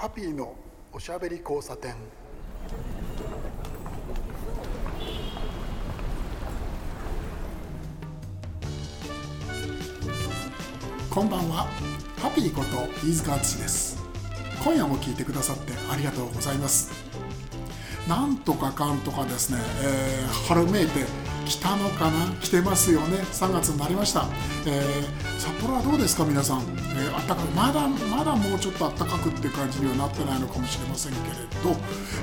ハピーのおしゃべり交差点。こんばんは。ハピーこと飯塚敦です。今夜も聞いてくださってありがとうございます。なんとかかんとかですね、えー、春めいて来たのかな？来てますよね。3月になりました、えー、札幌はどうですか？皆さん、えー、あったかまだまだもうちょっと暖かくっていう感じにはなってないのかもしれませんけれど。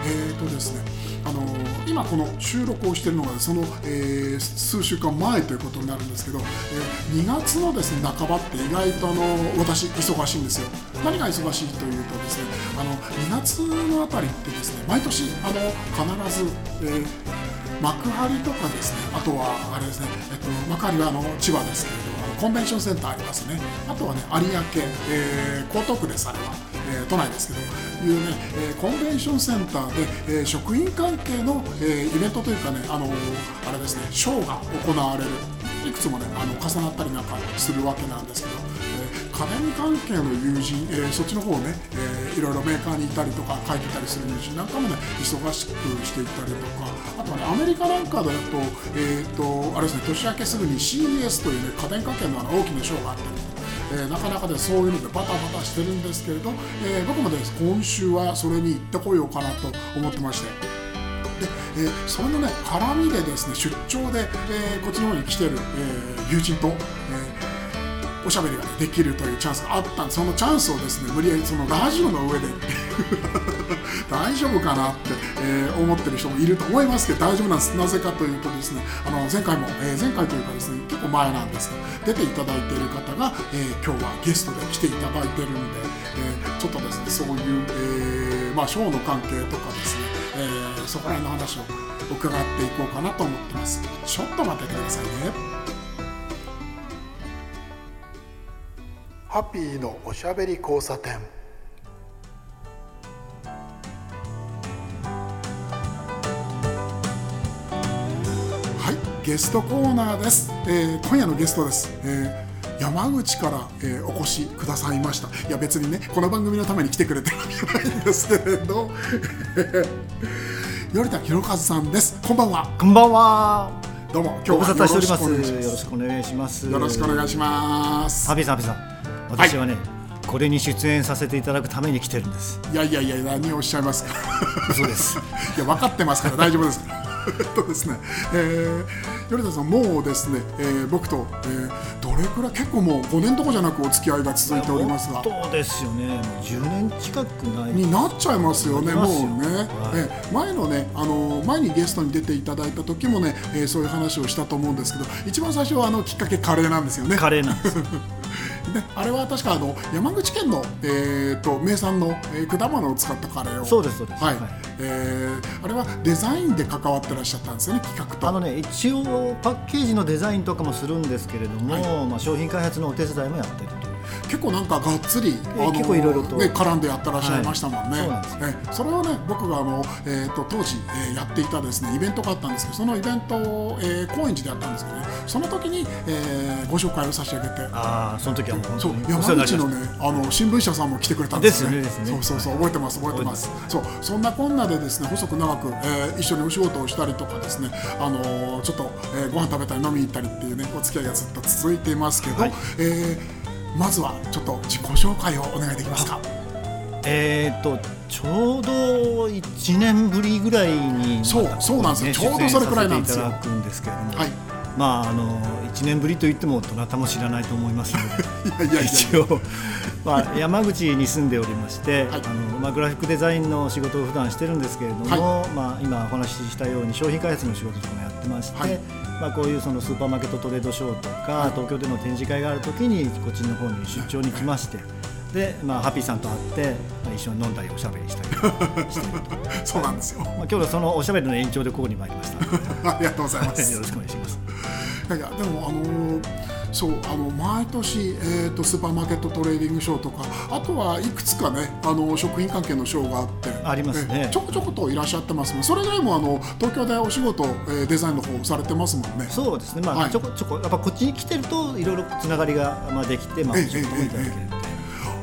えーとですね。あのー、今この収録をしているのがその、えー、数週間前ということになるんですけど、えー、2月のですね半ばって意外とあの私忙しいんですよ。何が忙しいというとですねあの2月のあたりってですね毎年あの必ず、えー幕張とかですねあとはあれですね、えっと、幕張はあの千葉ですけれどコンベンションセンターありますね。あとはね有明、えー、江東区ですあれは、えー、都内ですけどいうね、えー、コンベンションセンターで、えー、職員関係の、えー、イベントというかねあのあれですねショーが行われる。いくつもねあの重なったりなんかするわけなんですけど家電関係の友人、えー、そっちの方ね、えー、いろいろメーカーにいたりとか書いてたりする友人なんかもね忙しくしていったりとかあとはねアメリカなんかだと,、えーと、あれですね年明けすぐに CES というね家電関係のあの大きなショーがあったりえー、なかなかでそういうのでバタバタしてるんですけれど、えー、僕もです今週はそれに行ってこようかなと思ってまして。で、えー、それのね絡みでですね出張で、えー、こっちの方に来てる、えー、友人と、えおしゃべりが、ね、できるというチャンスがあったんでそのチャンスをですね無理やりそのラジオの上で 大丈夫かなって、えー、思ってる人もいると思いますけど大丈夫なんです。なぜかというとですねあの前回も、えー、前回というかですね結構前なんですけど出ていただいている方が、えー、今日はゲストで来ていただいてるんで、えちょっとですねそういう、えまあ、ショーの関係とかですね、えそこら辺の話を伺っていこうかなと思ってます。ちょっと待っててくださいね。ハッピーのおしゃべり交差点。はいゲストコーナーです、えー、今夜のゲストです、えー、山口から、えー、お越しくださいました。いや別にねこの番組のために来てくれてるわけないんですけれど。頼田博和さんです。こんばんは。こんばんは。どうも今日はよろしくお願いします。よろしくお願いします。ハビさんハビさん私はね、はい、これに出演させていただくために来てるんです。いやいやいや何をおっしゃいますか？そうです。いや分かってますから大丈夫です。とですね、えー、米田さんもうですね、えー、僕と、えー、どれくらい結構もう5年とかじゃなくお付き合いが続いておりますが。そうですよね。もう10年近くない。になっちゃいますよねもうね、はい、えー、前のねあの前にゲストに出ていただいた時もね、えー、そういう話をしたと思うんですけど一番最初はあのきっかけカレーなんですよね。カレーなんです であれは確かあの山口県の、えーと、名産の、えー、果物を使ったカレーを。そうですそうです、はい、はい、えー、あれはデザインで関わってらっしゃったんですよね企画と。あのね一応パッケージのデザインとかもするんですけれども、はい、まあ、商品開発のお手伝いもやってると結構なんかがっつり、えー、結構いろいろと、ね、絡んでやってらっしゃいましたもんね、はい、そえ。それをね僕があの、えーと、当時、えー、やっていたですねイベントがあったんですけどそのイベントを、えー、高円寺でやったんですけどね。その時に、えー、ご紹介を差し上げて。ああその時はもうそう山口のねあの新聞社さんも来てくれたんですね。ですね。そうそうそう覚えてます。覚えてます。そうそんなこんなでですね細く長く、えー、一緒にお仕事をしたりとかですねあのー、ちょっと、えー、ご飯食べたり飲みに行ったりっていうねお付き合いがずっと続いていますけど、はい、えーまずはちょっと自己紹介をお願いできますか。えーと、ちょうど1年ぶりぐらいに、そうそうなんですよ、ちょうどそれくらいなんですよ。くんですけれども、はい、まああの1年ぶりといってもどなたも知らないと思います。のでいやいや。一応、まあ、山口に住んでおりまして、はい、あのまあ、グラフィックデザインの仕事を普段してるんですけれども、はい、まあ、今お話ししたように商品開発の仕事とかもやってまして、まあ、こういうそのスーパーマーケットトレードショーとか、東京での展示会があるときにこっちの方に出張に来まして。で、まあ、ハッピーさんと会って、まあ、一緒に飲んだりおしゃべりしたりして。る とそうなんですよ、まあ、今日はそのおしゃべりの延長でここに参りました。ありがとうございます。よろしくお願いします。いやいやでもあのーそうあの毎年、えーと、スーパーマーケットトレーディングショーとかあとはいくつかねあの食品関係のショーがあってありますね、ちょこちょこといらっしゃってますもん。それぐらいもあの東京でお仕事、えー、デザインの方されてますもんね。そうですね。まあ、はい、ちょこちょこやっぱこっちに来てるといろいろつながりが、まあ、できて、まあ、お仕事もいただける、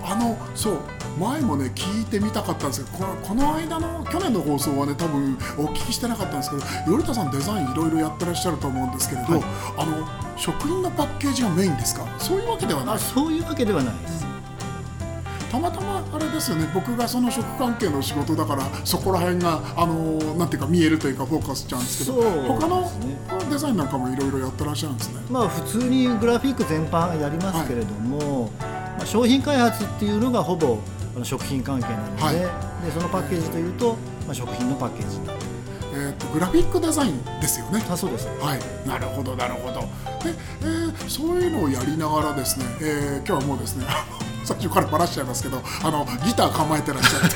あのそう前もね聞いてみたかったんですけどこのこの間の去年の放送はね多分お聞きしてなかったんですけど頼田さんデザインいろいろやってらっしゃると思うんですけれど、はい、あの食品のパッケージがメインですか？そういうわけではない。そういうわけではないです。たまたまあれですよね僕がその食関係の仕事だからそこら辺があのなんていうか見えるというかフォーカスしちゃうんですけど、ね、他のデザインなんかもいろいろやってらっしゃるんですね。まあ普通にグラフィック全般やりますけれども、はい、まあ、商品開発っていうのがほぼあの食品関係なのではい、でそのパッケージというと、まあ、食品のパッケージになってえーと、グラフィックデザインですよね。あそうです、はい、なるほどなるほど。で、えー、そういうのをやりながらですね、えー、今日はもうですね 最初からばらしちゃいますけどあのギター構えてらっしゃっ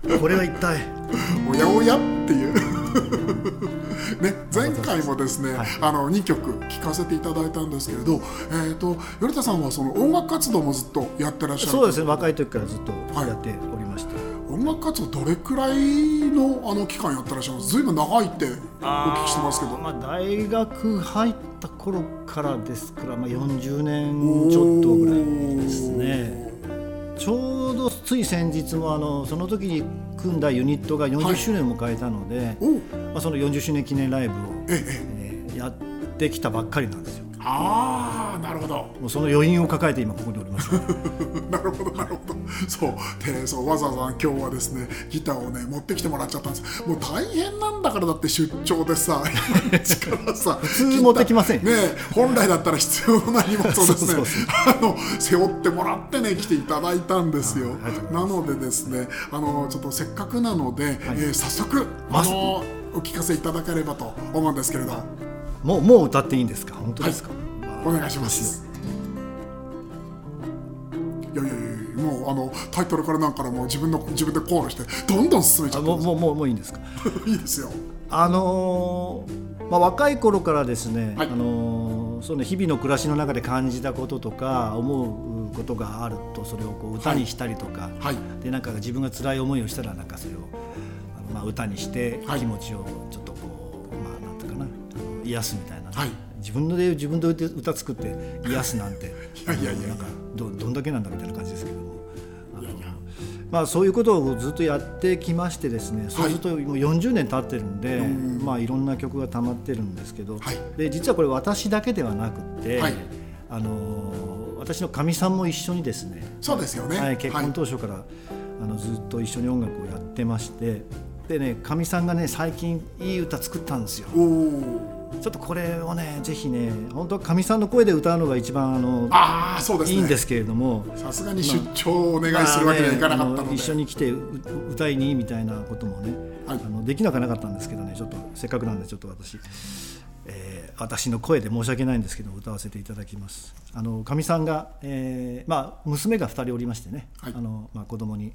て。これは一体。おやおやっていう。ね、前回もですね、はい、あの2曲聴かせていただいたんですけれど、えーと、頼田さんはその音楽活動もずっとやってらっしゃるそうですね。若い時からずっとやっておりました、はい音楽活動どれくらいのあの期間やってらっしゃいますずいぶん長いってお聞きしてますけど。まあ、大学入った頃からですから、まあ、40年ちょっとぐらいですね。ちょうどつい先日もあのその時に組んだユニットが40周年を迎えたので、はい、まあ、その40周年記念ライブを、えええー、やってきたばっかりなんですよ。ああなるほど。もうその余韻を抱えて今ここにおります。なるほどなるほど。そうでそうわざわざ今日はですねギターをね持ってきてもらっちゃったんです。もう大変なんだからだって出張でさ力さ 普通持ってきませんね本来だったら必要な荷物をですねあの背負ってもらってね来ていただいたんですよ。なのでですねあのちょっとせっかくなので、はい、えー、早速あのお聞かせいただければと思うんですけれど。もうもう歌っていいんですか？本当ですか、はい、お願いします。いやいやいやもうあのタイトルからなんからもう自分の自分でコールしてどんどん進めちゃってもうもうもうもういいんですか？いいですよ。あのー、まあ、若い頃からですね、はい、あのー、その日々の暮らしの中で感じたこととか思うことがあるとそれをこう歌にしたりとか、はい、でなんか自分が辛い思いをしたらなんかそれをまあ、歌にして気持ちをちょっとこう、まあなんていうかな。癒すみたいな、はい、自分で自分で歌作って癒すなんて。いやいやいや。なんかどどんだけなんだみたいな感じですけども。まあ、そういうことをずっとやってきましてですね、そうするともう40年経ってるんで、はい、まあ、いろんな曲がたまってるんですけど、はい、で実はこれ私だけではなくて、はい、あの私のかみさんも一緒にですねそうですよね、はい、結婚当初から、あのずっと一緒に音楽をやってましてでねかみさんがね最近いい歌作ったんですよ。ちょっとこれをねぜひね本当かみさんの声で歌うのが一番あのあそうです、ね、いいんですけれども。さすがに出張をお願いするわけにはいかなかったので、一緒に来て歌いにみたいなこともね、はい、あのできなくはなかったんですけどねちょっとせっかくなんでちょっと私、えー、私の声で申し訳ないんですけど歌わせていただきます。あのかみさんが、えーまあ、娘が2人おりましてね、はい、あのまあ、子供に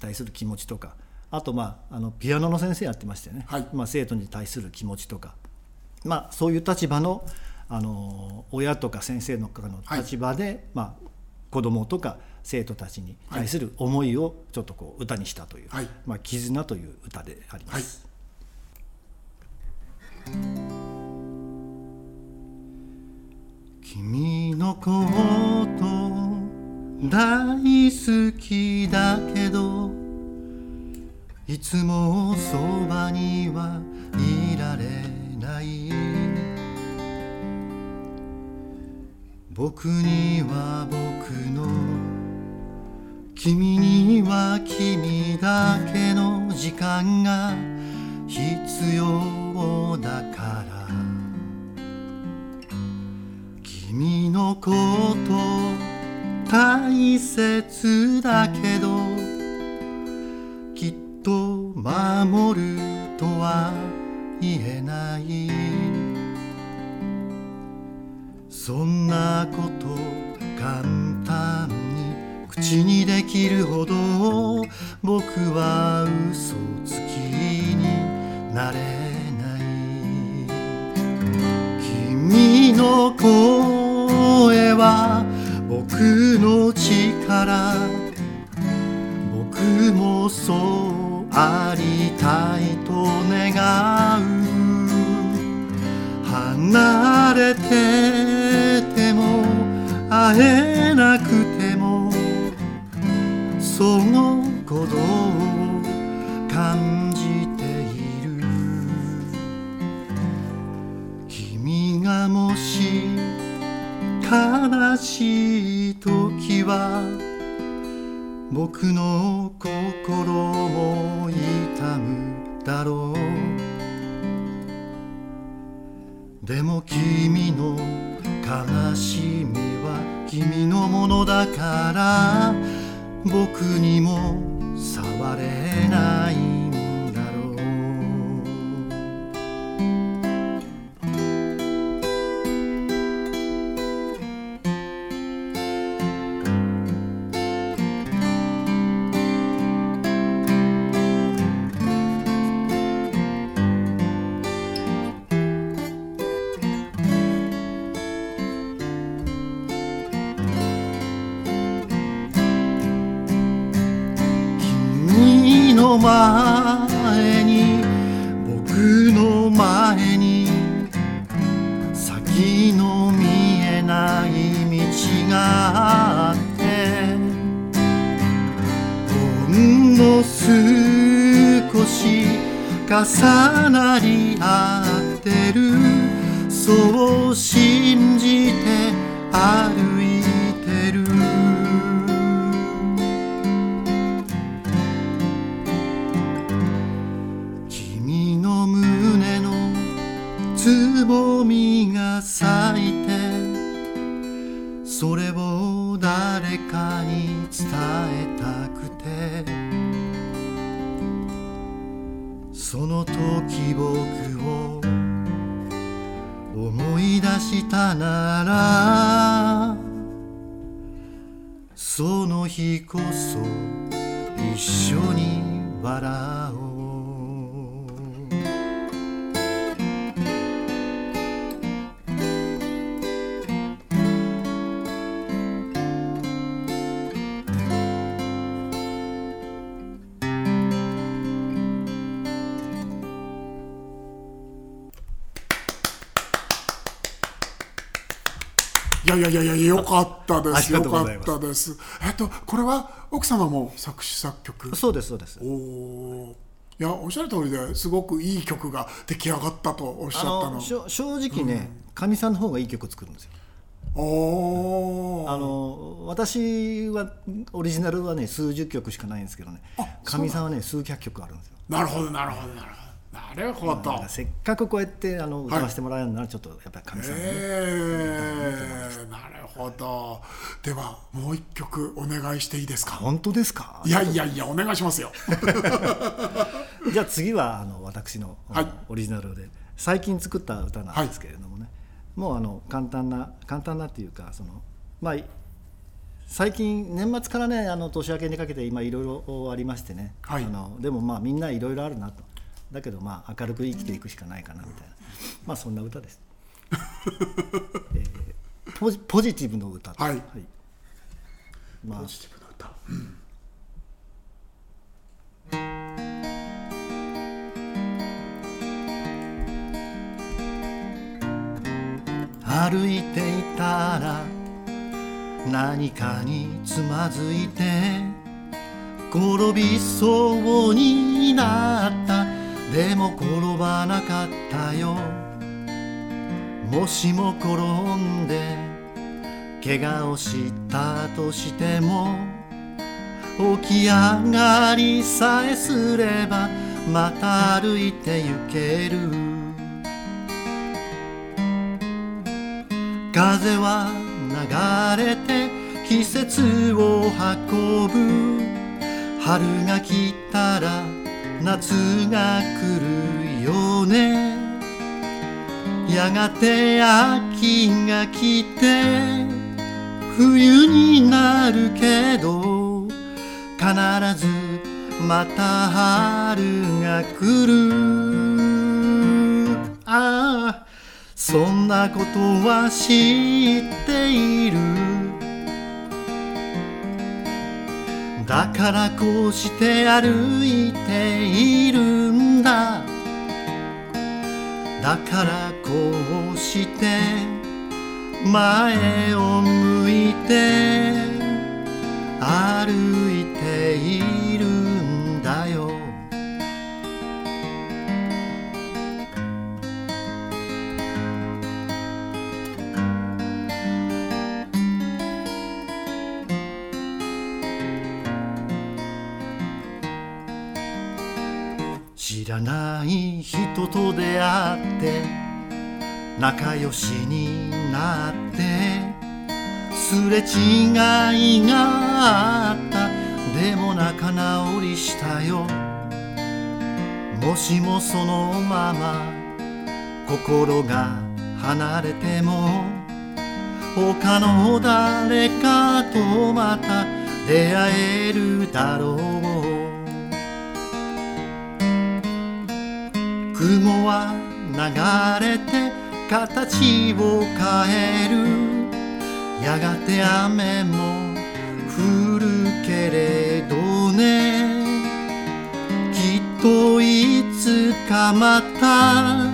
対する気持ちとかあと、まあ、あのピアノの先生やってましてね、はい、まあ、生徒に対する気持ちとか、まあ、そういう立場のあの親とか先生のの立場で、はいまあ、子どもとか生徒たちに対する思いをちょっとこう歌にしたという、はい、まあ、絆という歌であります。君のこと大好きだけどいつもそばにはいられない僕には僕の君には君だけの時間が必要だから。君のこと大切だけどと守るとは言えないそんなこと簡単に口にできるほど僕は嘘つきになれない君の声は僕の力僕もそうありたいと願う離れてても会えなくてもど感じている。君がもし悲しい時は僕の心を痛むだろう。でも君の悲しみは君のものだから。僕にも触れない。前に僕の前に先の見えない道があってほんの少し重つぼみが咲いてそれを誰かに伝えたくてその時僕を思い出したならその日こそ一緒に笑うやいやよかったですよかったです。えっとこれは奥様も作詞作曲？そうですそうです。おおいやおっしゃる通りですごくいい曲が出来上がったとおっしゃったの。正直ねかみ、うん、さんの方がいい曲作るんですよ。おあの私はオリジナルはね数十曲しかないんですけどね。かみさんはね数百曲あるんですよ。なるほどなるほどなるほどなるほど。せっかくこうやってあの歌わせてもらえるならちょっとやっぱり神様、ね、えー、なるほど。ではもう一曲お願いしていいですか？本当ですか？いやいやいやお願いしますよ。じゃあ次はあの私の、はい、オリジナルで最近作った歌なんですけれどもね、はい、もうあの簡単な簡単なっていうかそのまあ最近年末からねあの年明けにかけて今いろいろありましてね、はい、あのでもまあみんないろいろあるなとだけどまあ明るく生きていくしかないかなみたいな。まあそんな歌です、えー、ポジポジティブの歌。はい、はい、まあ、ポジティブの歌、歩いていたら何かにつまずいて転びそうになったでも転ばなかったよ。もしも転んで怪我をしたとしても起き上がりさえすればまた歩いて行ける。風は流れて季節を運ぶ。春が来たら夏が来るよね。やがて秋が来て冬になるけど必ずまた春が来る。ああそんなことは知っている。だからこうして歩いているんだ。だからこうして前を向いて歩いている。ない人と出会って仲良しになってすれ違いがあった。でも仲直りしたよ。もしもそのまま心が離れても他の誰かとまた出会えるだろう。雲は流れて形を変える。やがて雨も降るけれどね。きっといつかまた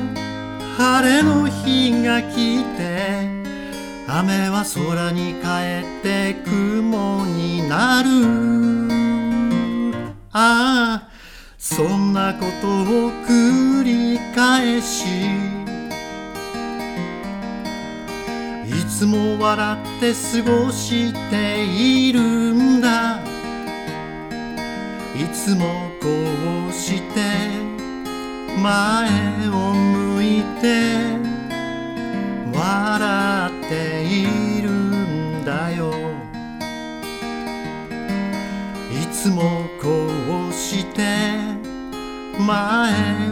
晴れの日が来て雨は空に帰って雲になる。ああそんなことを繰り返しいつも笑って過ごしているんだ。いつもこうして前を向いて笑っているんだよ。いつも前を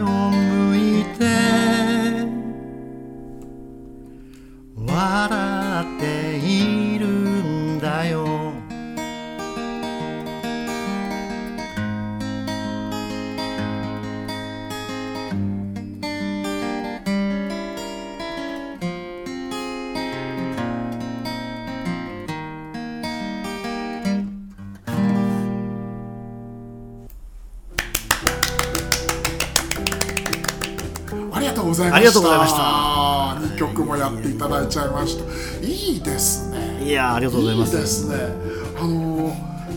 ございました二曲もやっていただいちゃいました。いいですね。いやありがとうございますいいですね。あのー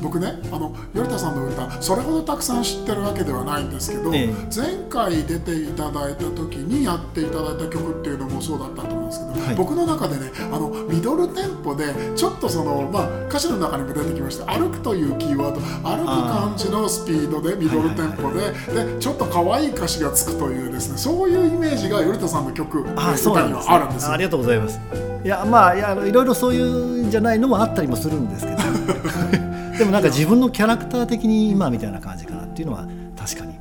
僕ね、あの頼田さんの歌それほどたくさん知ってるわけではないんですけど、ええ。前回出ていただいた時にやっていただいた曲っていうのもそうだったと思うんですけど、はい。僕の中でねあのミドルテンポでちょっとその、まあ、歌詞の中にも出てきました歩くというキーワード歩く感じのスピードでミドルテンポで,、でちょっと可愛い歌詞がつくというですねそういうイメージが頼田さんの曲歌にはあるんですよ。ありがとうございます。いやまあいやいろいろそういうんじゃないのもあったりもするんですけどでもなんか自分のキャラクター的に今みたいな感じかなっていうのは確かに。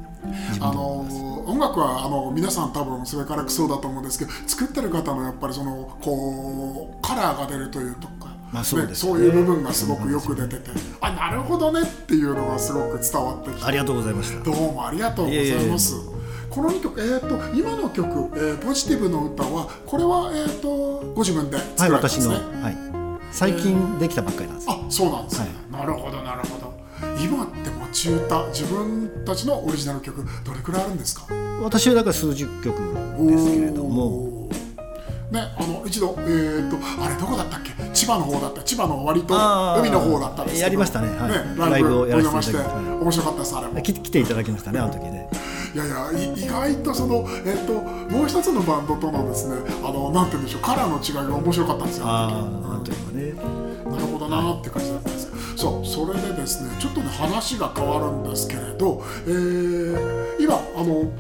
あの音楽はあの皆さん多分それからそうだと思うんですけど作ってる方のやっぱりそのこうカラーが出るというとか、まあそうですね。そういう部分がすごくよく出ててあなるほどねっていうのがすごく伝わってきて。ありがとうございました。どうもありがとうございます。この2曲、えー、と今の曲、えーポジティブの歌はこれは、えー、とご自分ではい作られたんで私の、すね。はい、最近できたばっかりなんです、あそうなんですね、なるほどなるほど。今って持ち歌自分たちのオリジナル曲どれくらいあるんですか？私はだから数十曲ですけれども。ね、あの一度、えー、とあれどこだったっけ？千葉の方だった。千葉の割と海の方だったんですけど。やりましたね。はい。ライブおライブをやら邪せていただきまして面白かったですあれも。き来ていただきましたねあの時でいやいやい意外とその、えっともう一つのバンドとのですねあのなんて言うんでしょうカラーの違いが面白かったんですよなんというかね時なるほどなーって感じだったんですけどそうそれでですねちょっとね話が変わるんですけれど、えー今あの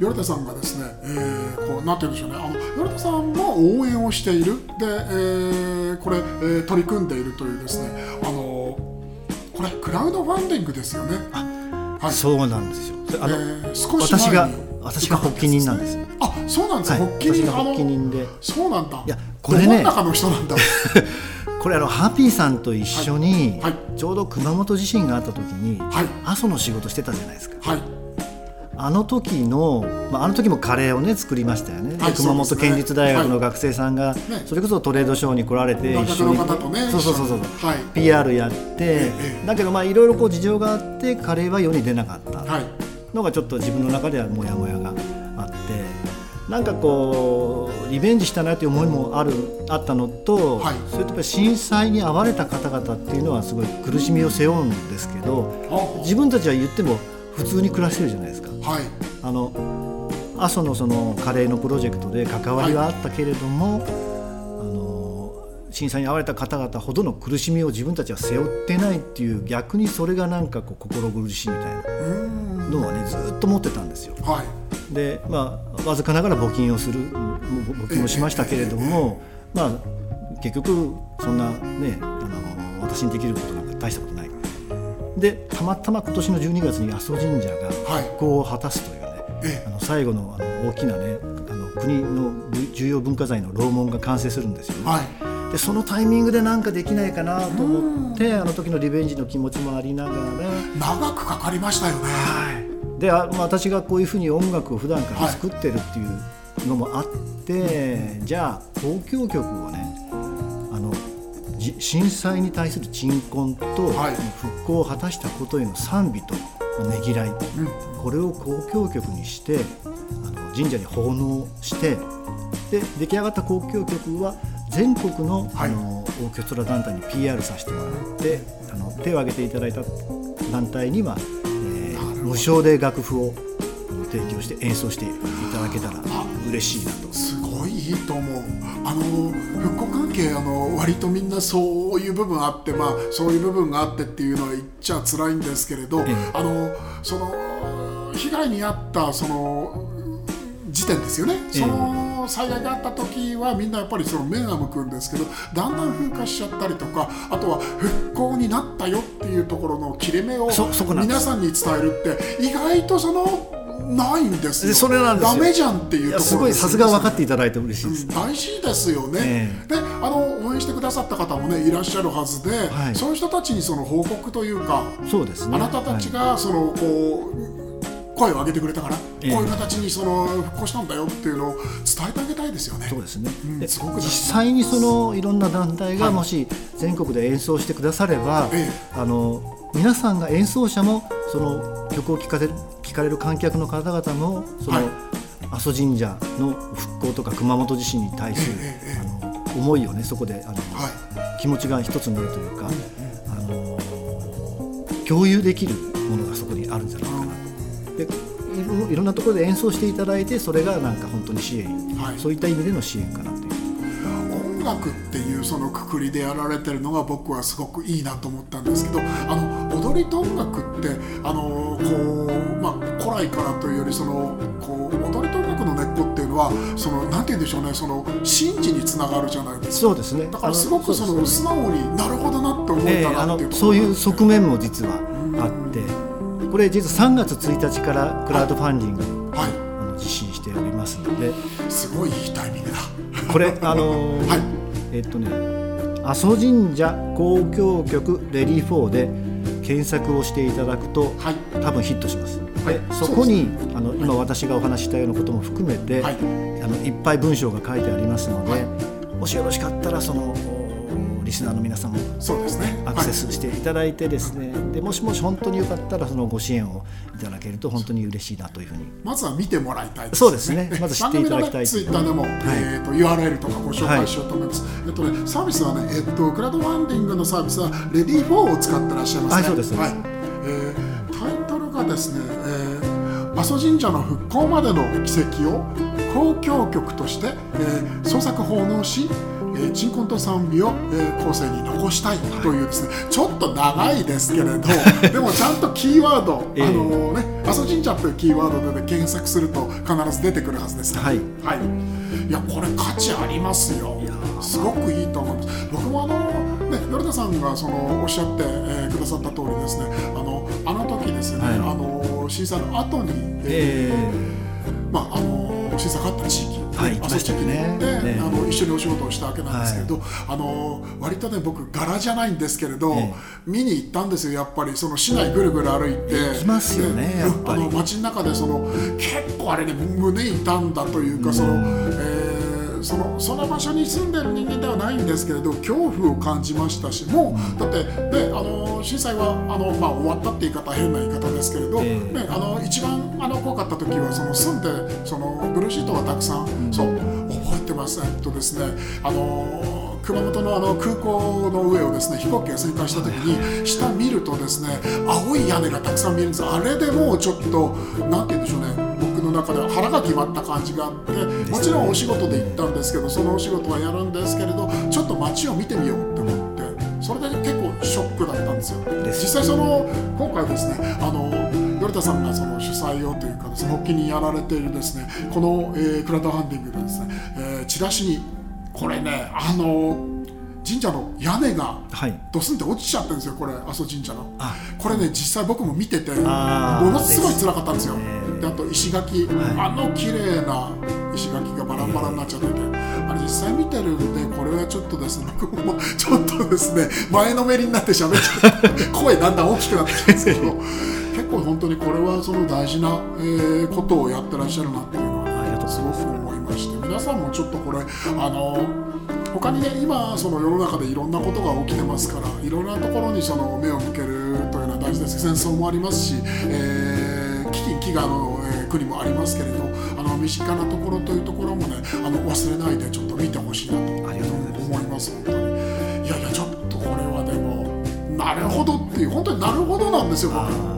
頼田さんがですね、えーこうなんて言うんでしょうねあの頼田さんも応援をしている。で、えーこれ、えー取り組んでいるというですねあのこれクラウドファンディングですよねはい。そうなんですよ。あの、えー少し私が私が発起人なんです。あそうなんですはい。か、発起人発起人で。そうなんだ。いやこれね。中の人なんだ。これあのハッピーさんと一緒に、ちょうど熊本地震があった時に、はい。阿蘇の仕事してたじゃないですか。はいあの時の、まあ、あの時もカレーをね作りましたよね、はいで熊本県立大学の学生さんが、ねそれこそトレードショーに来られて一緒に。そうそうそうそう、はい。PR やって、ええだけどまあいろいろこう事情があってカレーは世に出なかった。はい。のがちょっと自分の中ではモヤモヤがあってなんかこうリベンジしたなという思いもあるあったのと、はい。それとやっぱり震災に遭われた方々っていうのはすごい苦しみを背負うんですけどあ。自分たちは言っても普通に暮らしてるじゃないですか。はいあの阿蘇のそのカレーのプロジェクトで関わりはあったけれども、あの震災に遭われた方々ほどの苦しみを自分たちは背負ってないっていう逆にそれがなんかこう心苦しいみたいなのはねずっと持ってたんですよ。はい、でまあわずかながら募金をする募金をしましたけれども、まあ結局そんなねあの私にできることなんか大したことない。でたまたま今年の12月に阿蘇神社が復興を果たすというね、はい、あの最後のあの大きなねあの国の重要文化財の楼門が完成するんですよね。はい。でそのタイミングで何かできないかなと思ってあの時のリベンジの気持ちもありながら。長くかかりましたよね、はい、であ、まあ、私がこういうふうに音楽を普段から作ってるっていうのもあって、はい、じゃあ交響曲をね震災に対する鎮魂と復興を果たしたことへの賛美とねぎらい、うん、これを交響曲にしてあの神社に奉納してで出来上がった交響曲は全国の,、あのオーケストラ団体に PR させてもらってあの手を挙げていただいた団体には、えー、無償で楽譜を提供して演奏していただけたら嬉しいなと。すごいいいと思うあの復興関係あの割とみんなそういう部分あってまあそういう部分があってっていうのは言っちゃ辛いんですけれど、ええ、あのその被害に遭ったその時点ですよね、その災害があった時はみんなやっぱりその目が向くんですけどだんだん風化しちゃったりとかあとは復興になったよっていうところの切れ目を皆さんに伝えるって意外とそのないんですそれなんですダメじゃんっていうところすごいさすが分かっていただいて嬉しいです、うん、大事ですよね、えー、であの応援してくださった方もねいらっしゃるはずで、はい、そういう人たちにその報告というかそうです、ね、あなたたちがそのこう、声を上げてくれたから、えー、こういう形にその復興したんだよっていうのを伝えてあげたいですよね。そうですね、うん、すごく実際にそのいろんな団体がもし全国で演奏してくだされば、はい、あの皆さんが演奏者もその曲を聴かれる聞かれる観客の方々もその、はい、阿蘇神社の復興とか熊本地震に対する、えー、あの思いをねそこであの、はい、気持ちが一つになるというか、あの共有できるものがそこにあるんじゃないかな。と。でいろんなところで演奏していただいてそれがなんか本当に支援、はい、そういった意味での支援かなと音楽っていうそのくくりでやられてるのが僕はすごくいいなと思ったんですけどあの踊りと音楽ってあのこう、まあ、古来からというよりそのこう踊りと音楽の根っこっていうのはそのなんて言うんでしょうねその神事につながるじゃないですか。そうですね。だからすごくその素直になるほどなって思ったなっていう、えー、そういう側面も実はあって。これ実は3月1日からクラウドファンディング、はい、実施しておりますので。すごいいいタイミングだこれ あのーはい、えっとね阿蘇神社交響曲 READYFOR で検索をしていただくと、はい、多分ヒットします。はい、そこに、ね、あの今私がお話したようなことも含めて、はい、あのいっぱい文章が書いてありますので、もしよろしかったらそのリスナーの皆さんもそうですね。アクセスしていただいてですね、はい、でもしもし本当によかったらそのご支援をいただけると本当に嬉しいなというふうに。まずは見てもらいたい、ね、そうですね。まず知っていただきたいツイッターでも、はい、えーと、URL とかご紹介しようと思います、はい、えっとね、サービスはね、えっと、クラウドファンディングのサービスは READYFOR を使ってらっしゃいますね。はいそうです、はい。えー、タイトルがですね、えー、阿蘇神社の復興までの軌跡を交響曲として、えー、創作奉納しえ鎮魂と賛美を、えー、後世に残したいというですね、はい、ちょっと長いですけれど でもちゃんとキーワード、あのね阿蘇神社というキーワードで、ね、検索すると必ず出てくるはずです、ね、はい、はい、いやこれ価値ありますよ。すごくいいと思います。僕もあのね米田さんがそのおっしゃって、えー、くださった通りですねあのあの時ですね、はい、あの震災の後に、えー、まああの震災があった地域はい、朝地域で、ね、あの一緒にお仕事をしたわけなんですけど、はい、あの割とね僕柄じゃないんですけれど、見に行ったんですよやっぱりその市内ぐるぐる歩いて、行きますよねあの街の中でその結構あれね胸痛んだというかその、えーそのその場所に住んでる人間ではないんですけれど恐怖を感じましたしもうだってねあの震災はあの、まあ、終わったって言い方は変な言い方ですけれど、えー、ね、あの一番あの怖かった時はその住んでそのブルーシートがたくさん、うん、そう覚えてます。えっとですねあの熊本のあの空港の上をですね飛行機が旋回した時に下見るとですね青い屋根がたくさん見えるんです。あれでもうちょっとなんて言うんでしょうねの中では腹が決まった感じがあってもちろんお仕事で行ったんですけどそのお仕事はやるんですけれどちょっと街を見てみようって思ってそれで結構ショックだったんですよ。実際その今回ですねあの米頼田さんがその主催をというかですね発起にやられているですねこの、えー、クラウドファンディングでですね、えー、チラシにこれねあの神社の屋根がドスンって落ちちゃってるんですよこれ阿蘇神社の。これね実際僕も見ててものすごい辛かったんですよ。であと石垣、はい、あの綺麗な石垣がバラバラになっちゃってて。あれ実際見てるんでこれはちょっとですね僕もちょっとですね前のめりになって喋っちゃって声だんだん大きくなってきたんですけど結構本当にこれはその大事な、えー、ことをやってらっしゃるなっていうのはす。ごく思いまして皆さんもちょっとこれあの他にね今その世の中でいろんなことが起きてますからいろんなところにその目を向けるというのは大事です戦争もありますし、えー、飢餓の、えー、国もありますけれどあの身近なところというところもねあの忘れないでちょっと見てほしいなと思います本当にいやいやちょっとこれはでもなるほどっていう本当になるほどなんですよ僕。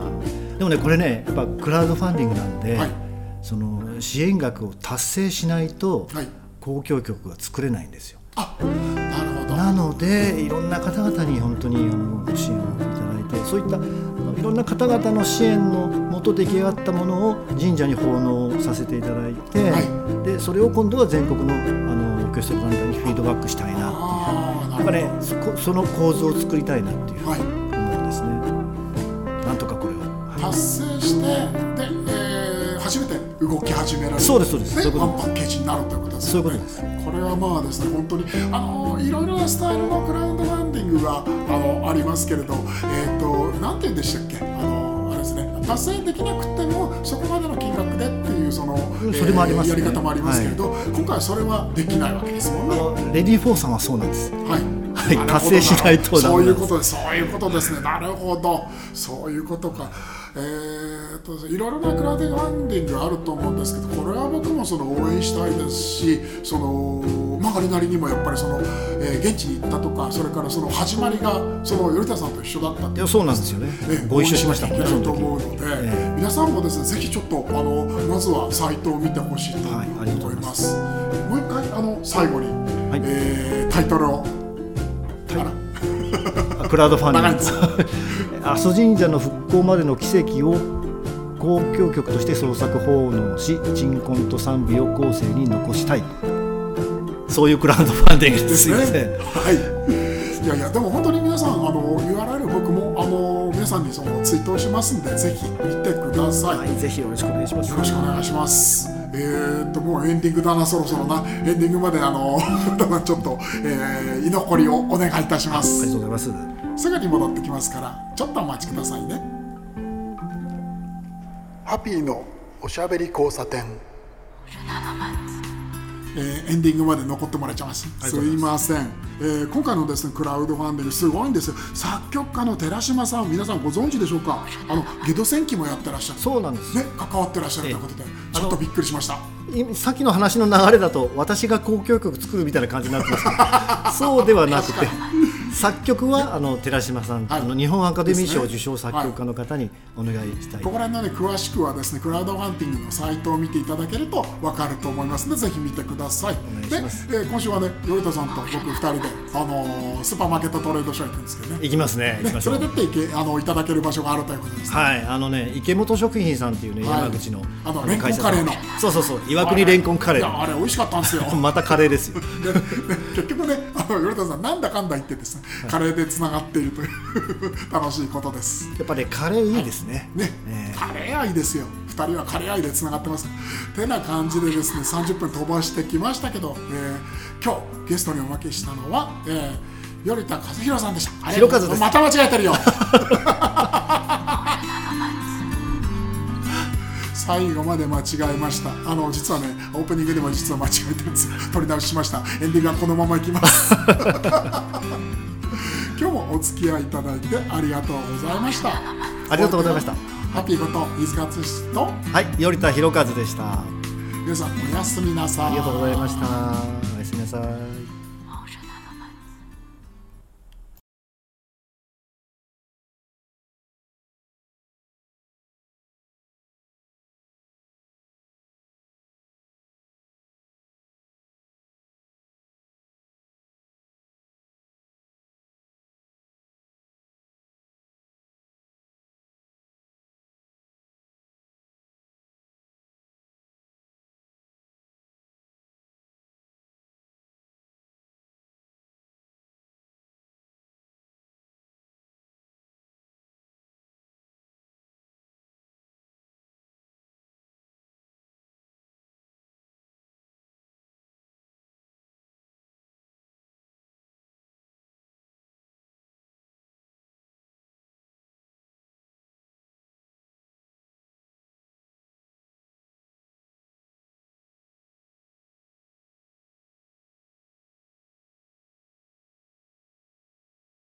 でもねこれねやっぱクラウドファンディングなんで、はい、その支援額を達成しないと、はい、公共局が作れないんですよ。あなるほど。なのでいろんな方々に本当にあのご支援をいただいてそういったいろんな方々の支援のもと出来上がったものを神社に奉納させていただいて、はい、でそれを今度は全国のあのオーケストラ団体にフィードバックしたいな。っていうやっぱねそその構図を作りたいなっていう思うんですね。はい、なんとかこれを、はい、達成して動き始められる。そうですそうです。でワンパッケージになるということですね。そういうことです。これはまあですね本当にあのいろいろなスタイルのクラウドファンディングがあのありますけれどえっ、ー、となんて言うんでしたっけ？あのあれですね達成できなくてもそこまでの金額でっていうそのそれもあります、ね、やり方もありますけれど、はい、今回はそれはできないわけですもんね。レディー・フォーさんはそうなんです。はい。はい、達成しないとそういうことです。そういうことですね。なるほど。そういうことかえーと、いろいろなクラウドファンディングあると思うんですけどこれは僕もその応援したいですしその曲がりなりにもやっぱりその、えー、現地に行ったとかそれからその始まりがその頼田さんと一緒だったっていやそうなんですよね、えご一緒しましたもんねと思うので、えー、皆さんもですねぜひちょっとあのまずはサイトを見てほしいと思います、はい、もう一回あの最後に、はい、えー、タイトルをクラウドファンディング。阿蘇神社の復興までの奇跡を公共曲として創作奉納し鎮魂と賛美を後世に残したい。そういうクラウドファンディングですよね。はい。いやいやでも本当に皆さんあの URL 僕もあの皆さんにそのツイートをしますんでぜひ見てください、はい、ぜひよろしくお願いします。よろしくお願いします。えー、っともうエンディングだなそろそろな。エンディングまであの ちょっと、えー、居残りをお願いいたします。ありがとうございますすぐに戻ってきますからちょっとお待ちくださいね。ハピーのおしゃべり交差点。えー、エンディングまで残ってもらっちゃいます。すいません、えー、今回のですねクラウドファンディングすごいんですよ。作曲家の寺島さん皆さんご存知でしょうか？あのゲド戦記もやってらっしゃる。そうなんです。ね関わってらっしゃるということで、ちょっとびっくりしました。さっきの話の流れだと私が交響曲作るみたいな感じになってますけど そうではなくて作曲はあの寺島さん、はい、あの日本アカデミー賞受賞作曲家の方にお願いしたい、ここら辺のね詳しくはですねクラウドファンディングのサイトを見ていただけると分かると思いますのでぜひ見てください。で、えー、今週はね頼田さんと僕2人で、あのー、スーパーマーケットトレードショー行くんですけどね。行きますねねそれでっていけあのいただける場所があるということです、ね、はいあのね池本食品さんっていうね、はい、山口のあのレンコンカレーの。そうそうそう岩国レンコンカレーあれ美味しかったんですよ。またカレーですよ。結局ねあの頼田さんなんだかんだ言ってですね、カレーでつなながっているという 楽しいことです。やっぱり、ね、カレーいいですね、はい、ね、えー、カレー愛ですよ。2人はカレー愛でつながってます。てな感じでですね30分飛ばしてきましたけど、えー、今日ゲストにおまけしたのは、えー、頼田和弘さんでした。ひろかずまた間違えてるよ。最後まで間違えました。あの実はねオープニングでも実は間違えてるんです。取り直ししました。エンディングはこのままいきます 今日もお付き合いいただいてありがとうございました。ありがとうございました。ハッピーこと飯塚敦と。はい頼田博和でした。皆さんおやすみなさい。ありがとうございました。おやすみなさい